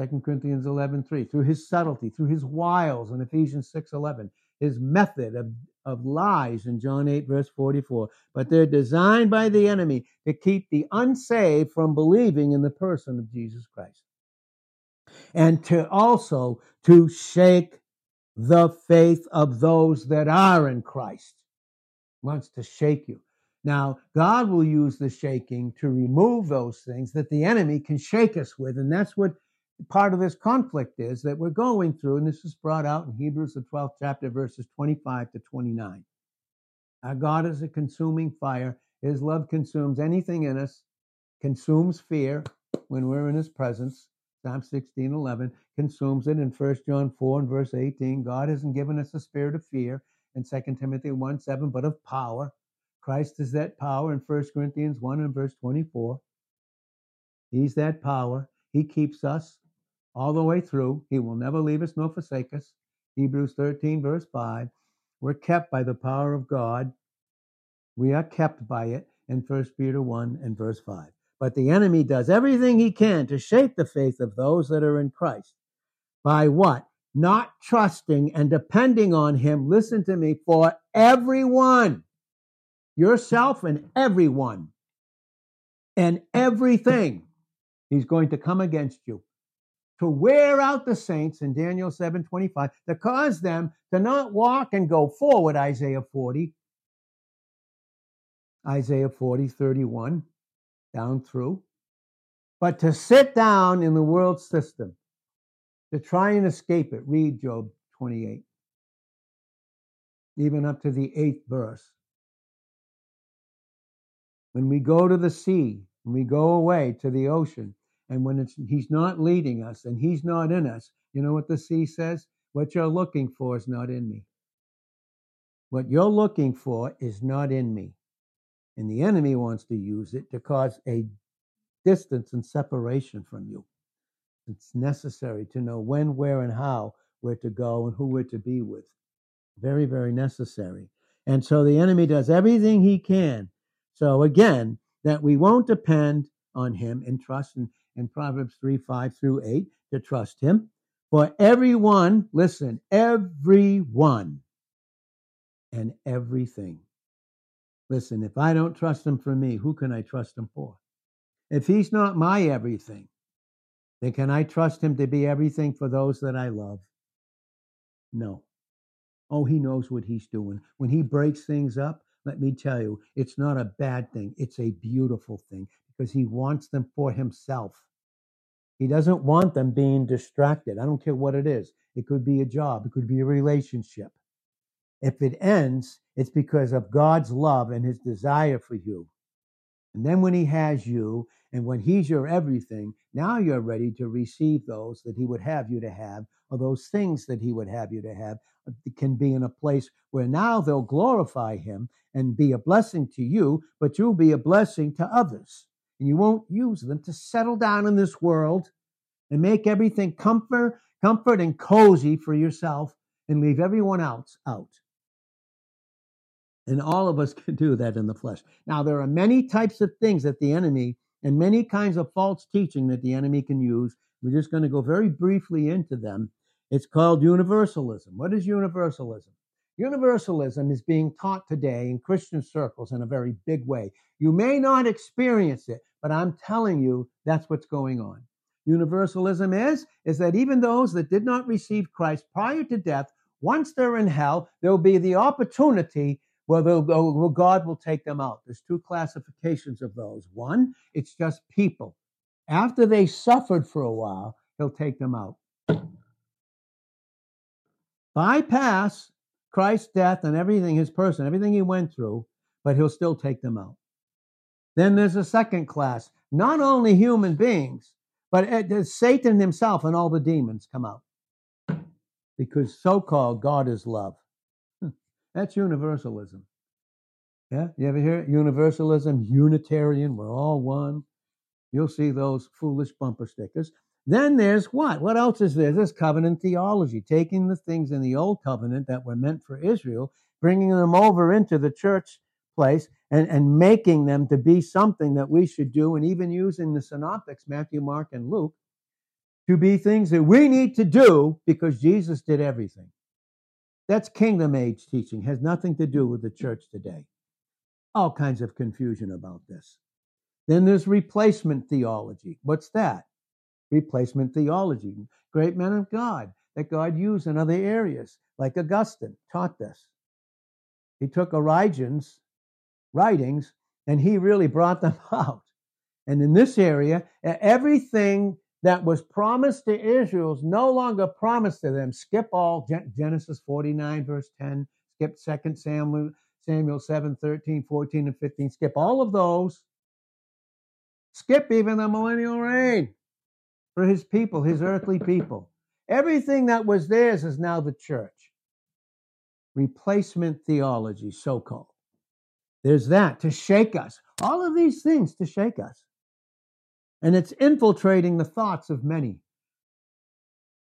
2 Corinthians 11 3. Through his subtlety, through his wiles in Ephesians 6 11. His method of, of lies in John 8, verse 44. But they're designed by the enemy to keep the unsaved from believing in the person of Jesus Christ. And to also to shake the faith of those that are in Christ. Wants to shake you. Now, God will use the shaking to remove those things that the enemy can shake us with. And that's what part of this conflict is that we're going through. And this is brought out in Hebrews, the 12th chapter, verses 25 to 29. Our God is a consuming fire. His love consumes anything in us, consumes fear when we're in his presence. Psalm 16, 11 consumes it in 1 John 4 and verse 18. God hasn't given us a spirit of fear in 2 Timothy 1 7, but of power Christ is that power in 1 Corinthians 1 and verse 24. He's that power. He keeps us all the way through. He will never leave us nor forsake us. Hebrews 13, verse 5. We're kept by the power of God. We are kept by it in 1 Peter 1 and verse 5. But the enemy does everything he can to shake the faith of those that are in Christ. By what? Not trusting and depending on him, listen to me, for everyone yourself and everyone and everything. He's going to come against you to wear out the saints in Daniel 7 25, to cause them to not walk and go forward, Isaiah 40, Isaiah 40, 31, down through, but to sit down in the world system, to try and escape it. Read Job 28, even up to the eighth verse. When we go to the sea, when we go away to the ocean, and when he's not leading us and he's not in us, you know what the sea says? What you're looking for is not in me. What you're looking for is not in me. And the enemy wants to use it to cause a distance and separation from you. It's necessary to know when, where, and how we're to go and who we're to be with. Very, very necessary. And so the enemy does everything he can so again, that we won't depend on him and trust in, in Proverbs 3 5 through 8 to trust him. For everyone, listen, everyone and everything. Listen, if I don't trust him for me, who can I trust him for? If he's not my everything, then can I trust him to be everything for those that I love? No. Oh, he knows what he's doing. When he breaks things up, let me tell you, it's not a bad thing. It's a beautiful thing because he wants them for himself. He doesn't want them being distracted. I don't care what it is. It could be a job, it could be a relationship. If it ends, it's because of God's love and his desire for you. And then when he has you and when he's your everything, now you're ready to receive those that he would have you to have or those things that he would have you to have can be in a place where now they'll glorify him and be a blessing to you, but you'll be a blessing to others. And you won't use them to settle down in this world and make everything comfort, comfort and cozy for yourself and leave everyone else out. And all of us can do that in the flesh. Now, there are many types of things that the enemy and many kinds of false teaching that the enemy can use. We're just going to go very briefly into them. It's called universalism. What is universalism? Universalism is being taught today in Christian circles in a very big way. You may not experience it, but I'm telling you that's what's going on. Universalism is is that even those that did not receive Christ prior to death, once they're in hell, there will be the opportunity where, where God will take them out. There's two classifications of those. One, it's just people. After they suffered for a while, he'll take them out. Bypass Christ's death and everything, his person, everything he went through, but he'll still take them out. Then there's a second class, not only human beings, but eh, Satan himself and all the demons come out. Because so called God is love. That's universalism. Yeah, you ever hear it? Universalism, Unitarian, we're all one. You'll see those foolish bumper stickers. Then there's what? What else is there? There's covenant theology, taking the things in the old covenant that were meant for Israel, bringing them over into the church place and, and making them to be something that we should do, and even using the synoptics, Matthew, Mark, and Luke, to be things that we need to do because Jesus did everything. That's kingdom age teaching, has nothing to do with the church today. All kinds of confusion about this. Then there's replacement theology. What's that? replacement theology. Great men of God that God used in other areas, like Augustine taught this. He took Origen's writings, and he really brought them out. And in this area, everything that was promised to Israel is no longer promised to them. Skip all Genesis 49, verse 10, skip 2 Samuel, Samuel 7, 13, 14, and 15. Skip all of those. Skip even the millennial reign for his people, his earthly people. Everything that was theirs is now the church. Replacement theology, so called. There's that to shake us. All of these things to shake us. And it's infiltrating the thoughts of many,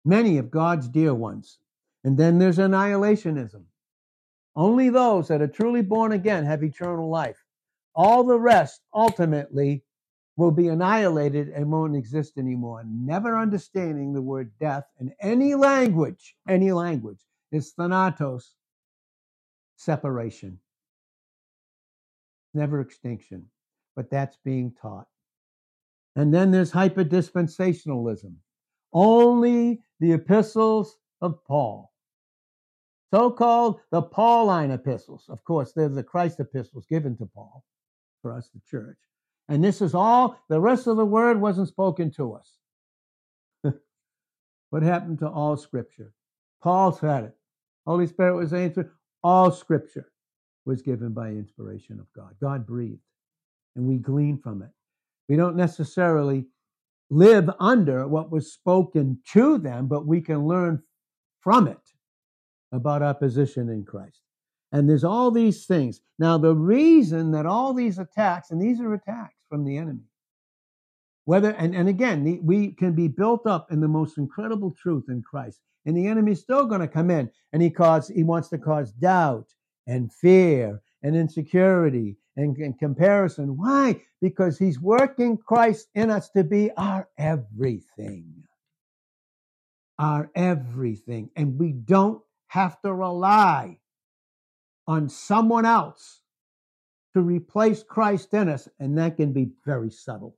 many of God's dear ones. And then there's annihilationism. Only those that are truly born again have eternal life. All the rest ultimately will be annihilated and won't exist anymore. Never understanding the word death in any language, any language, is thanatos, separation. Never extinction. But that's being taught. And then there's hyperdispensationalism. Only the epistles of Paul so called the Pauline epistles. Of course, they're the Christ epistles given to Paul for us, the church. And this is all, the rest of the word wasn't spoken to us. what happened to all scripture? Paul said it. Holy Spirit was answered. All scripture was given by inspiration of God. God breathed, and we glean from it. We don't necessarily live under what was spoken to them, but we can learn from it about our position in Christ. And there's all these things. Now, the reason that all these attacks, and these are attacks from the enemy, whether, and, and again, we can be built up in the most incredible truth in Christ. And the enemy is still going to come in and he cause, he wants to cause doubt and fear and insecurity and, and comparison. Why? Because he's working Christ in us to be our everything. Our everything. And we don't have to rely on someone else to replace Christ in us, and that can be very subtle.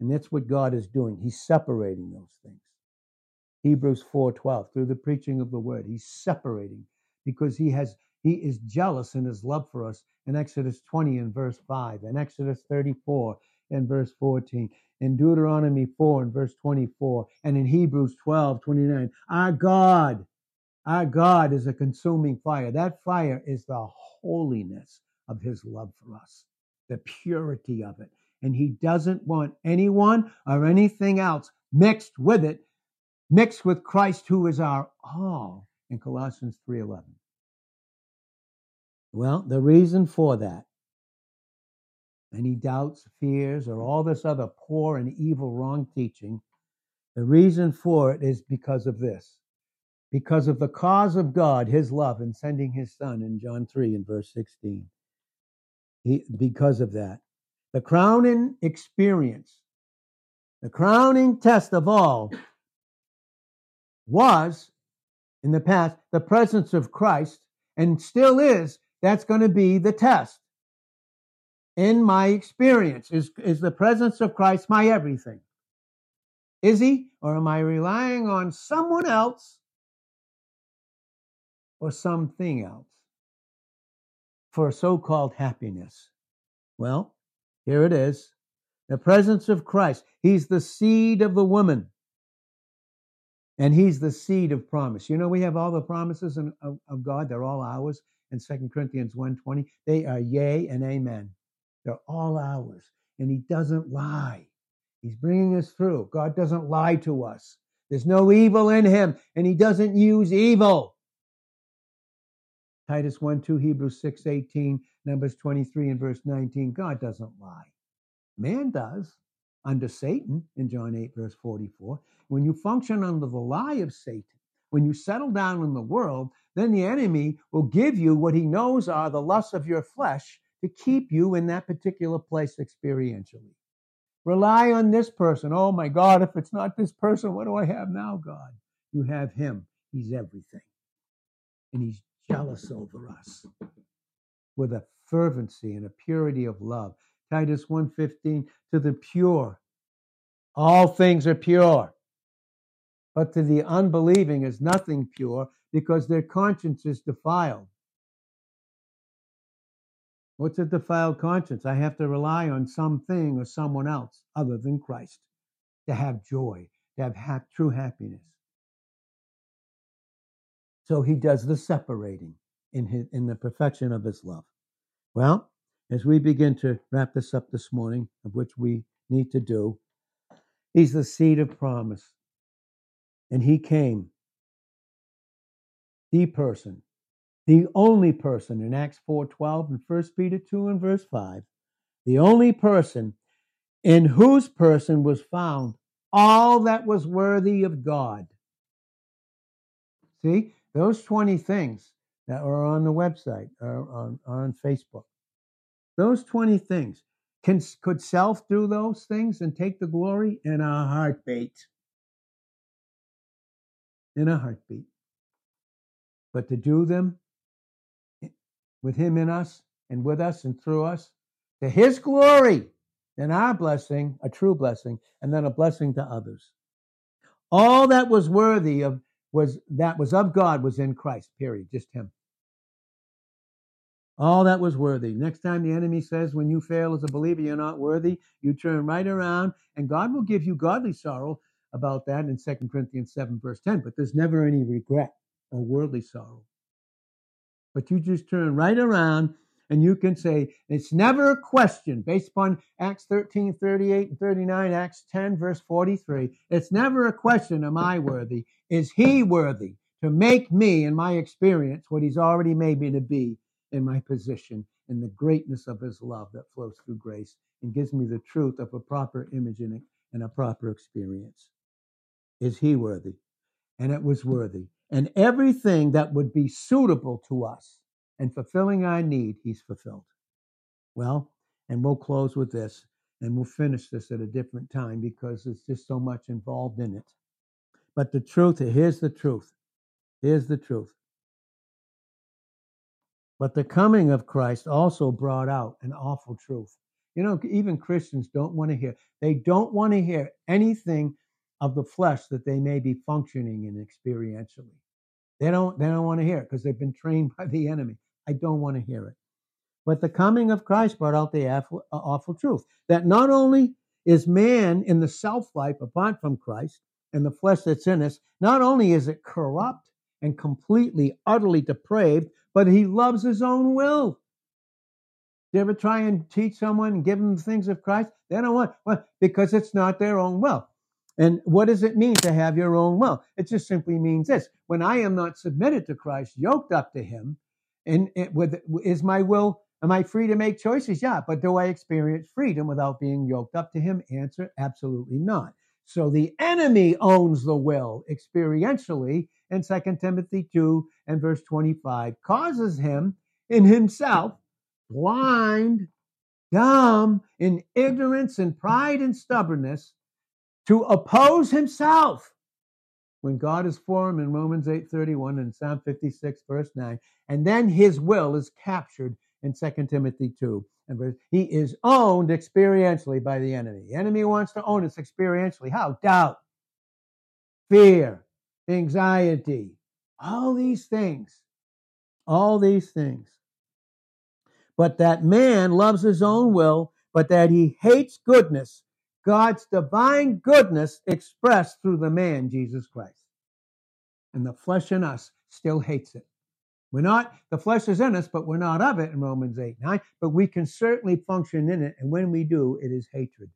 And that's what God is doing. He's separating those things. Hebrews 4:12 through the preaching of the word. He's separating because he has he is jealous in his love for us in Exodus 20 and verse 5, in Exodus 34 and verse 14, in Deuteronomy 4 and verse 24, and in Hebrews 12, 29. Our God our God is a consuming fire. That fire is the holiness of his love for us, the purity of it. And he doesn't want anyone or anything else mixed with it, mixed with Christ who is our all in Colossians 3:11. Well, the reason for that any doubts, fears, or all this other poor and evil wrong teaching, the reason for it is because of this because of the cause of God, his love, in sending his son in John 3 and verse 16. He, because of that. The crowning experience, the crowning test of all was in the past the presence of Christ and still is. That's going to be the test. In my experience, is, is the presence of Christ my everything? Is he? Or am I relying on someone else or something else for so called happiness? Well, here it is the presence of Christ. He's the seed of the woman. And he's the seed of promise. You know, we have all the promises in, of, of, God. They're all ours in Second Corinthians 1.20. They are yea and amen. They're all ours. And he doesn't lie. He's bringing us through. God doesn't lie to us. There's no evil in him, and he doesn't use evil. Titus 1 2, Hebrews 6 18, Numbers 23 and verse 19. God doesn't lie. Man does under Satan in John 8, verse 44. When you function under the lie of Satan, when you settle down in the world, then the enemy will give you what he knows are the lusts of your flesh to keep you in that particular place experientially. Rely on this person. Oh my God, if it's not this person, what do I have now, God? You have him. He's everything. And he's jealous over us with a fervency and a purity of love. Titus 1:15 to the pure all things are pure. But to the unbelieving is nothing pure because their conscience is defiled. What's a defiled conscience? I have to rely on something or someone else other than Christ to have joy, to have ha- true happiness. So he does the separating in his, in the perfection of his love. Well, as we begin to wrap this up this morning, of which we need to do, he's the seed of promise. And he came, the person, the only person in Acts 4:12 and 1 Peter 2 and verse 5, the only person in whose person was found all that was worthy of God. See, those 20 things that are on the website or on, on Facebook, those 20 things, can, could self do those things and take the glory in a heartbeat? In a heartbeat. But to do them with Him in us and with us and through us to His glory, then our blessing, a true blessing, and then a blessing to others. All that was worthy of was that was of God was in Christ, period, just Him. All that was worthy. Next time the enemy says, when you fail as a believer, you're not worthy, you turn right around, and God will give you godly sorrow about that in 2 Corinthians 7, verse 10. But there's never any regret or worldly sorrow. But you just turn right around and you can say, it's never a question based upon Acts 13, 38, and 39, Acts 10, verse 43. It's never a question, am I worthy? Is he worthy to make me, in my experience, what he's already made me to be in my position, in the greatness of his love that flows through grace and gives me the truth of a proper image and a proper experience? Is he worthy? And it was worthy. And everything that would be suitable to us and fulfilling our need, he's fulfilled. Well, and we'll close with this and we'll finish this at a different time because there's just so much involved in it. But the truth, here's the truth. Here's the truth. But the coming of Christ also brought out an awful truth. You know, even Christians don't want to hear. They don't want to hear anything of the flesh that they may be functioning in experientially. They don't they don't want to hear it because they've been trained by the enemy. I don't want to hear it. But the coming of Christ brought out the awful, uh, awful truth that not only is man in the self life apart from Christ and the flesh that's in us, not only is it corrupt and completely, utterly depraved, but he loves his own will. Do you ever try and teach someone and give them the things of Christ? They don't want, well, because it's not their own will. And what does it mean to have your own will? It just simply means this: when I am not submitted to Christ, yoked up to Him, and it, with is my will, am I free to make choices? Yeah, but do I experience freedom without being yoked up to Him? Answer: absolutely not. So the enemy owns the will experientially, and 2 Timothy 2 and verse 25 causes him in himself blind, dumb, in ignorance and pride and stubbornness to oppose himself. When God is for him in Romans 8:31 and Psalm 56 verse 9 and then his will is captured in 2 Timothy 2 and verse he is owned experientially by the enemy. The enemy wants to own us experientially. How? Doubt. Fear. Anxiety. All these things. All these things. But that man loves his own will but that he hates goodness God's divine goodness expressed through the man, Jesus Christ. And the flesh in us still hates it. We're not, the flesh is in us, but we're not of it in Romans 8 9. But we can certainly function in it. And when we do, it is hatred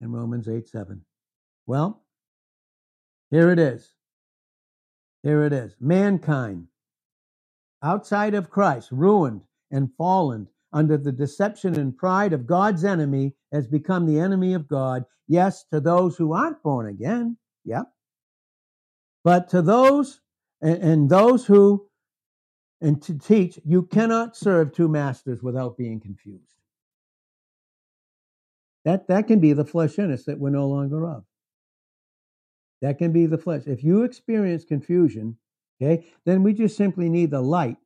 in Romans 8 7. Well, here it is. Here it is. Mankind, outside of Christ, ruined and fallen under the deception and pride of God's enemy has become the enemy of God. Yes, to those who aren't born again. Yep. But to those and, and those who and to teach, you cannot serve two masters without being confused. That that can be the flesh in us that we're no longer of. That can be the flesh. If you experience confusion, okay, then we just simply need the light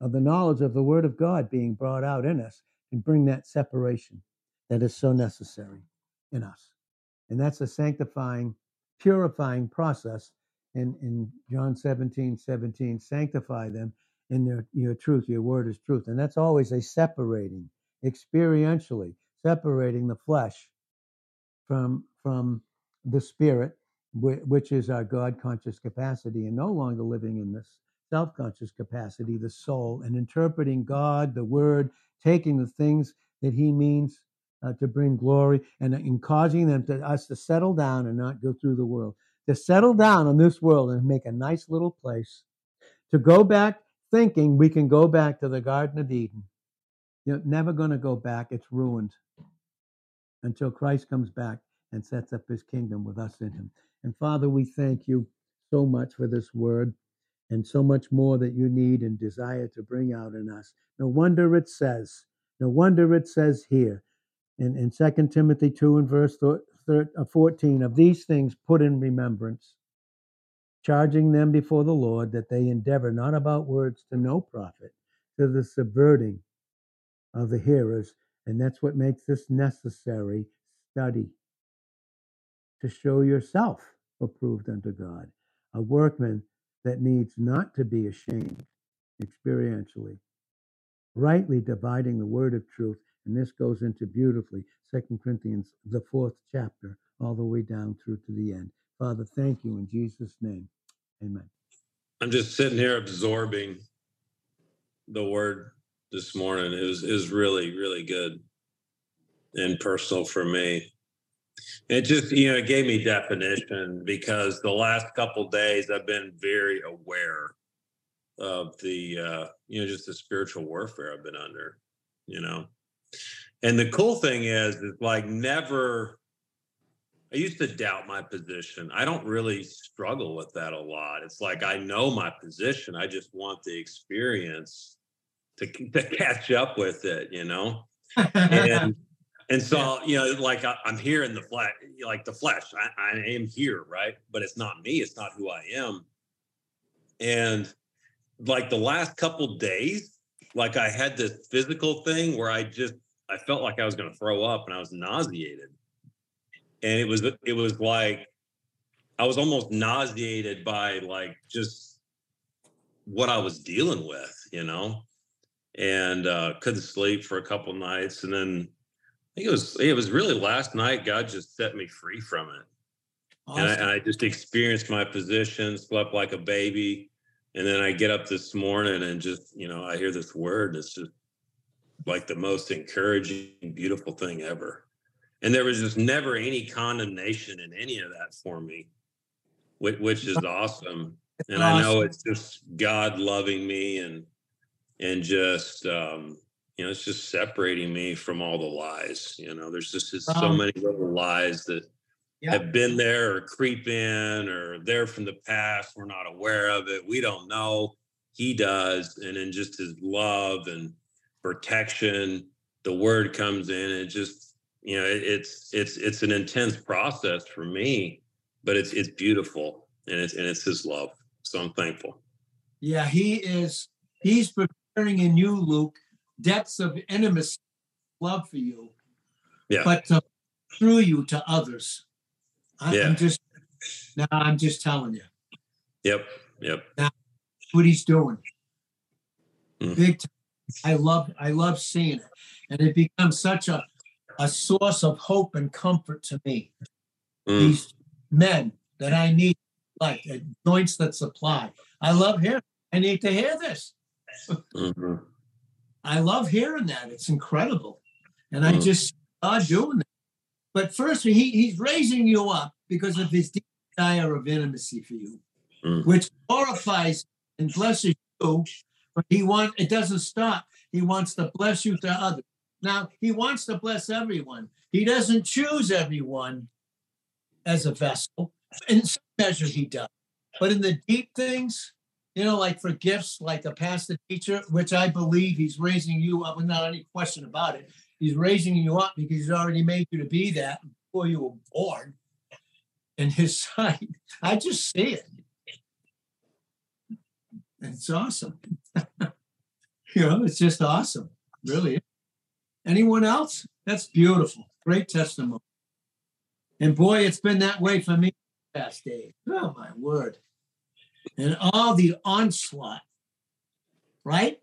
of the knowledge of the Word of God being brought out in us and bring that separation that is so necessary in us. And that's a sanctifying, purifying process in, in John 17 17. Sanctify them in their, your truth. Your word is truth. And that's always a separating, experientially, separating the flesh from, from the spirit, which is our God conscious capacity, and no longer living in this self conscious capacity, the soul, and interpreting God, the word, taking the things that He means uh, to bring glory, and in causing them to us to settle down and not go through the world, to settle down on this world and make a nice little place, to go back thinking we can go back to the Garden of Eden. You're never going to go back; it's ruined until Christ comes back and sets up His kingdom with us in Him. And Father, we thank you so much for this word and so much more that you need and desire to bring out in us. No wonder it says, no wonder it says here in, in 2 Timothy 2 and verse uh, 14, of these things put in remembrance, charging them before the Lord that they endeavor not about words to no profit, to the subverting of the hearers. And that's what makes this necessary study to show yourself approved unto God, a workman that needs not to be ashamed experientially, rightly dividing the word of truth. And this goes into beautifully Second Corinthians, the fourth chapter, all the way down through to the end. Father, thank you in Jesus' name. Amen. I'm just sitting here absorbing the word this morning. It was, really, really good and personal for me. It just, you know, it gave me definition because the last couple days I've been very aware of the, uh, you know, just the spiritual warfare I've been under, you know. And the cool thing is, is like never, I used to doubt my position. I don't really struggle with that a lot. It's like I know my position. I just want the experience to, to catch up with it, you know? and and so, you know, like I, am here in the flesh, like the flesh, I, I am here, right? But it's not me. It's not who I am. And like the last couple days, like I had this physical thing where I just, I felt like I was going to throw up and I was nauseated. And it was, it was like, I was almost nauseated by like just what I was dealing with, you know, and uh, couldn't sleep for a couple nights. And then think it was it was really last night. God just set me free from it, awesome. and, I, and I just experienced my position, slept like a baby, and then I get up this morning and just you know I hear this word. It's just like the most encouraging, beautiful thing ever. And there was just never any condemnation in any of that for me, which, which is awesome. And awesome. I know it's just God loving me and and just um, you know, it's just separating me from all the lies. You know, there's just, just so um, many little lies that yeah. have been there or creep in or there from the past. We're not aware of it. We don't know. He does. And then just his love and protection, the word comes in and just, you know, it, it's it's it's an intense process for me, but it's it's beautiful and it's and it's his love. So I'm thankful. Yeah, he is he's preparing in you, Luke, depths of intimacy, love for you, yeah. but to, through you to others. I, yeah. I'm just now. I'm just telling you. Yep. Yep. Now, what he's doing, mm. big time. I love. I love seeing it, and it becomes such a a source of hope and comfort to me. Mm. These men that I need, like joints that supply. I love him. I need to hear this. mm-hmm. I love hearing that. It's incredible. And I mm. just God doing that. But first, he, he's raising you up because of his desire of intimacy for you, mm. which glorifies and blesses you. But he wants it doesn't stop. He wants to bless you to others. Now he wants to bless everyone. He doesn't choose everyone as a vessel. In some measure, he does. But in the deep things, you know, like for gifts, like a pastor teacher, which I believe he's raising you up without any question about it. He's raising you up because he's already made you to be that before you were born in his sight. I just see it. It's awesome. you know, it's just awesome. Really. Anyone else? That's beautiful. Great testimony. And boy, it's been that way for me the past days. Oh my word and all the onslaught right?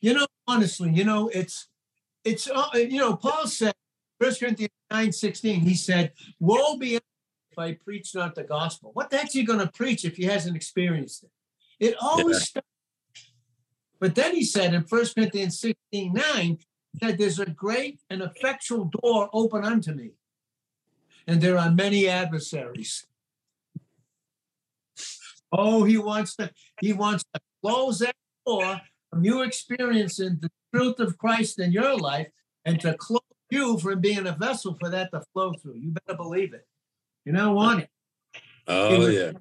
You know, honestly, you know, it's it's uh, you know, Paul said, First Corinthians 9 16, he said, Woe be if I preach not the gospel. What the heck's he going to preach if he hasn't experienced it? It always yeah. starts. But then he said in First Corinthians 16 9, that there's a great and effectual door open unto me, and there are many adversaries. Oh, he wants to he wants to close that door from you experiencing the truth of Christ in your life and to close you from being a vessel for that to flow through. You better believe it. You don't want it. Oh would, yeah.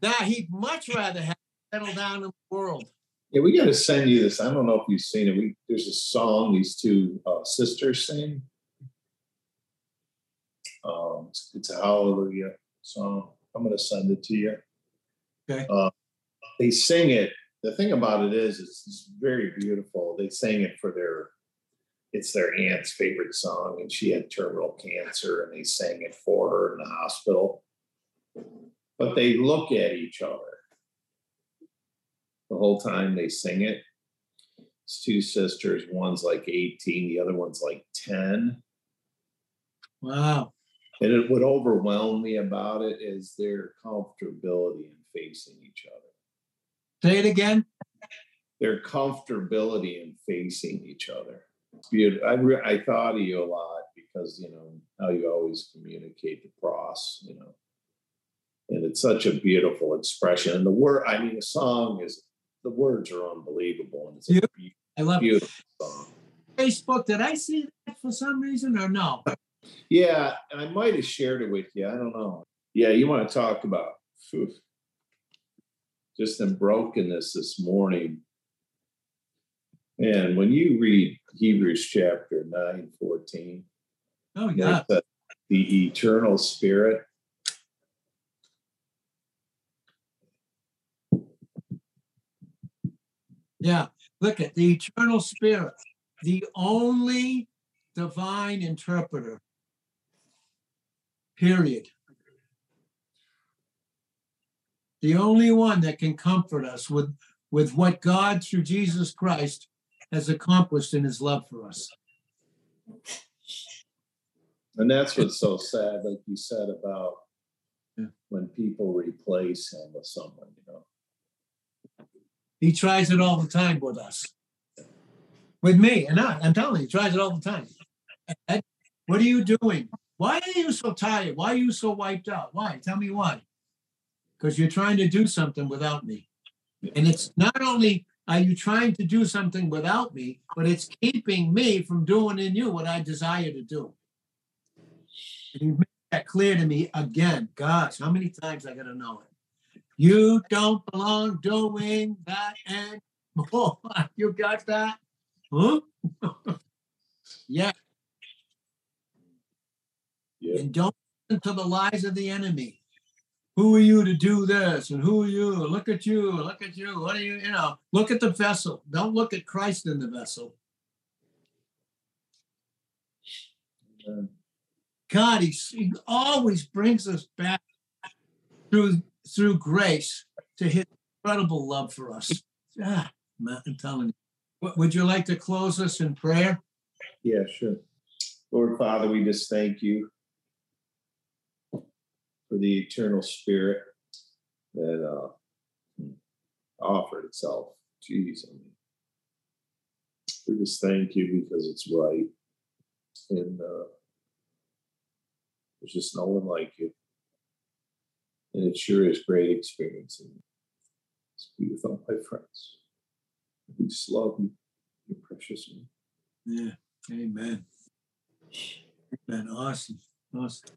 Now he'd much rather have settled down in the world. Yeah, we got to send you this. I don't know if you've seen it. We there's a song these two uh, sisters sing. Um, it's, it's a hallelujah song. I'm going to send it to you. Okay. Uh, they sing it. The thing about it is, it's, it's very beautiful. They sang it for their, it's their aunt's favorite song, and she had terminal cancer, and they sang it for her in the hospital. But they look at each other the whole time they sing it. It's two sisters. One's like 18, the other one's like 10. Wow. And it, what overwhelmed me about it is their comfortability facing each other. Say it again. Their comfortability in facing each other. Beautiful. I, re- I thought of you a lot because, you know, how you always communicate the cross, you know. And it's such a beautiful expression. And the word, I mean, the song is, the words are unbelievable. And it's a beautiful, I love beautiful song. Facebook, did I see that for some reason or no? Yeah, I might have shared it with you. I don't know. Yeah, you want to talk about just in brokenness this morning. And when you read Hebrews chapter 9, 14, oh, yeah. The, the eternal spirit. Yeah, look at the eternal spirit, the only divine interpreter period. The only one that can comfort us with, with what God through Jesus Christ has accomplished in his love for us. And that's what's so sad, like you said about yeah. when people replace him with someone, you know. He tries it all the time with us. With me, and I, I'm telling you, he tries it all the time. what are you doing? Why are you so tired? Why are you so wiped out? Why? Tell me why. Because you're trying to do something without me. And it's not only are you trying to do something without me, but it's keeping me from doing in you what I desire to do. And you make that clear to me again. Gosh, how many times I gotta know it? You don't belong doing that and more. You got that? Huh? yeah. Yeah. And don't listen to the lies of the enemy. Who are you to do this? And who are you? Look at you. Look at you. What are you? You know, look at the vessel. Don't look at Christ in the vessel. God, he, he always brings us back through through grace to his incredible love for us. Ah, I'm telling you. Would you like to close us in prayer? Yeah, sure. Lord Father, we just thank you for the eternal spirit that uh, offered itself. Jeez, I mean, we just thank you because it's right. And uh, there's just no one like you. And it sure is great experience. And it's beautiful, my friends. We just love you, your precious one. Yeah, amen. Amen. Awesome. Awesome.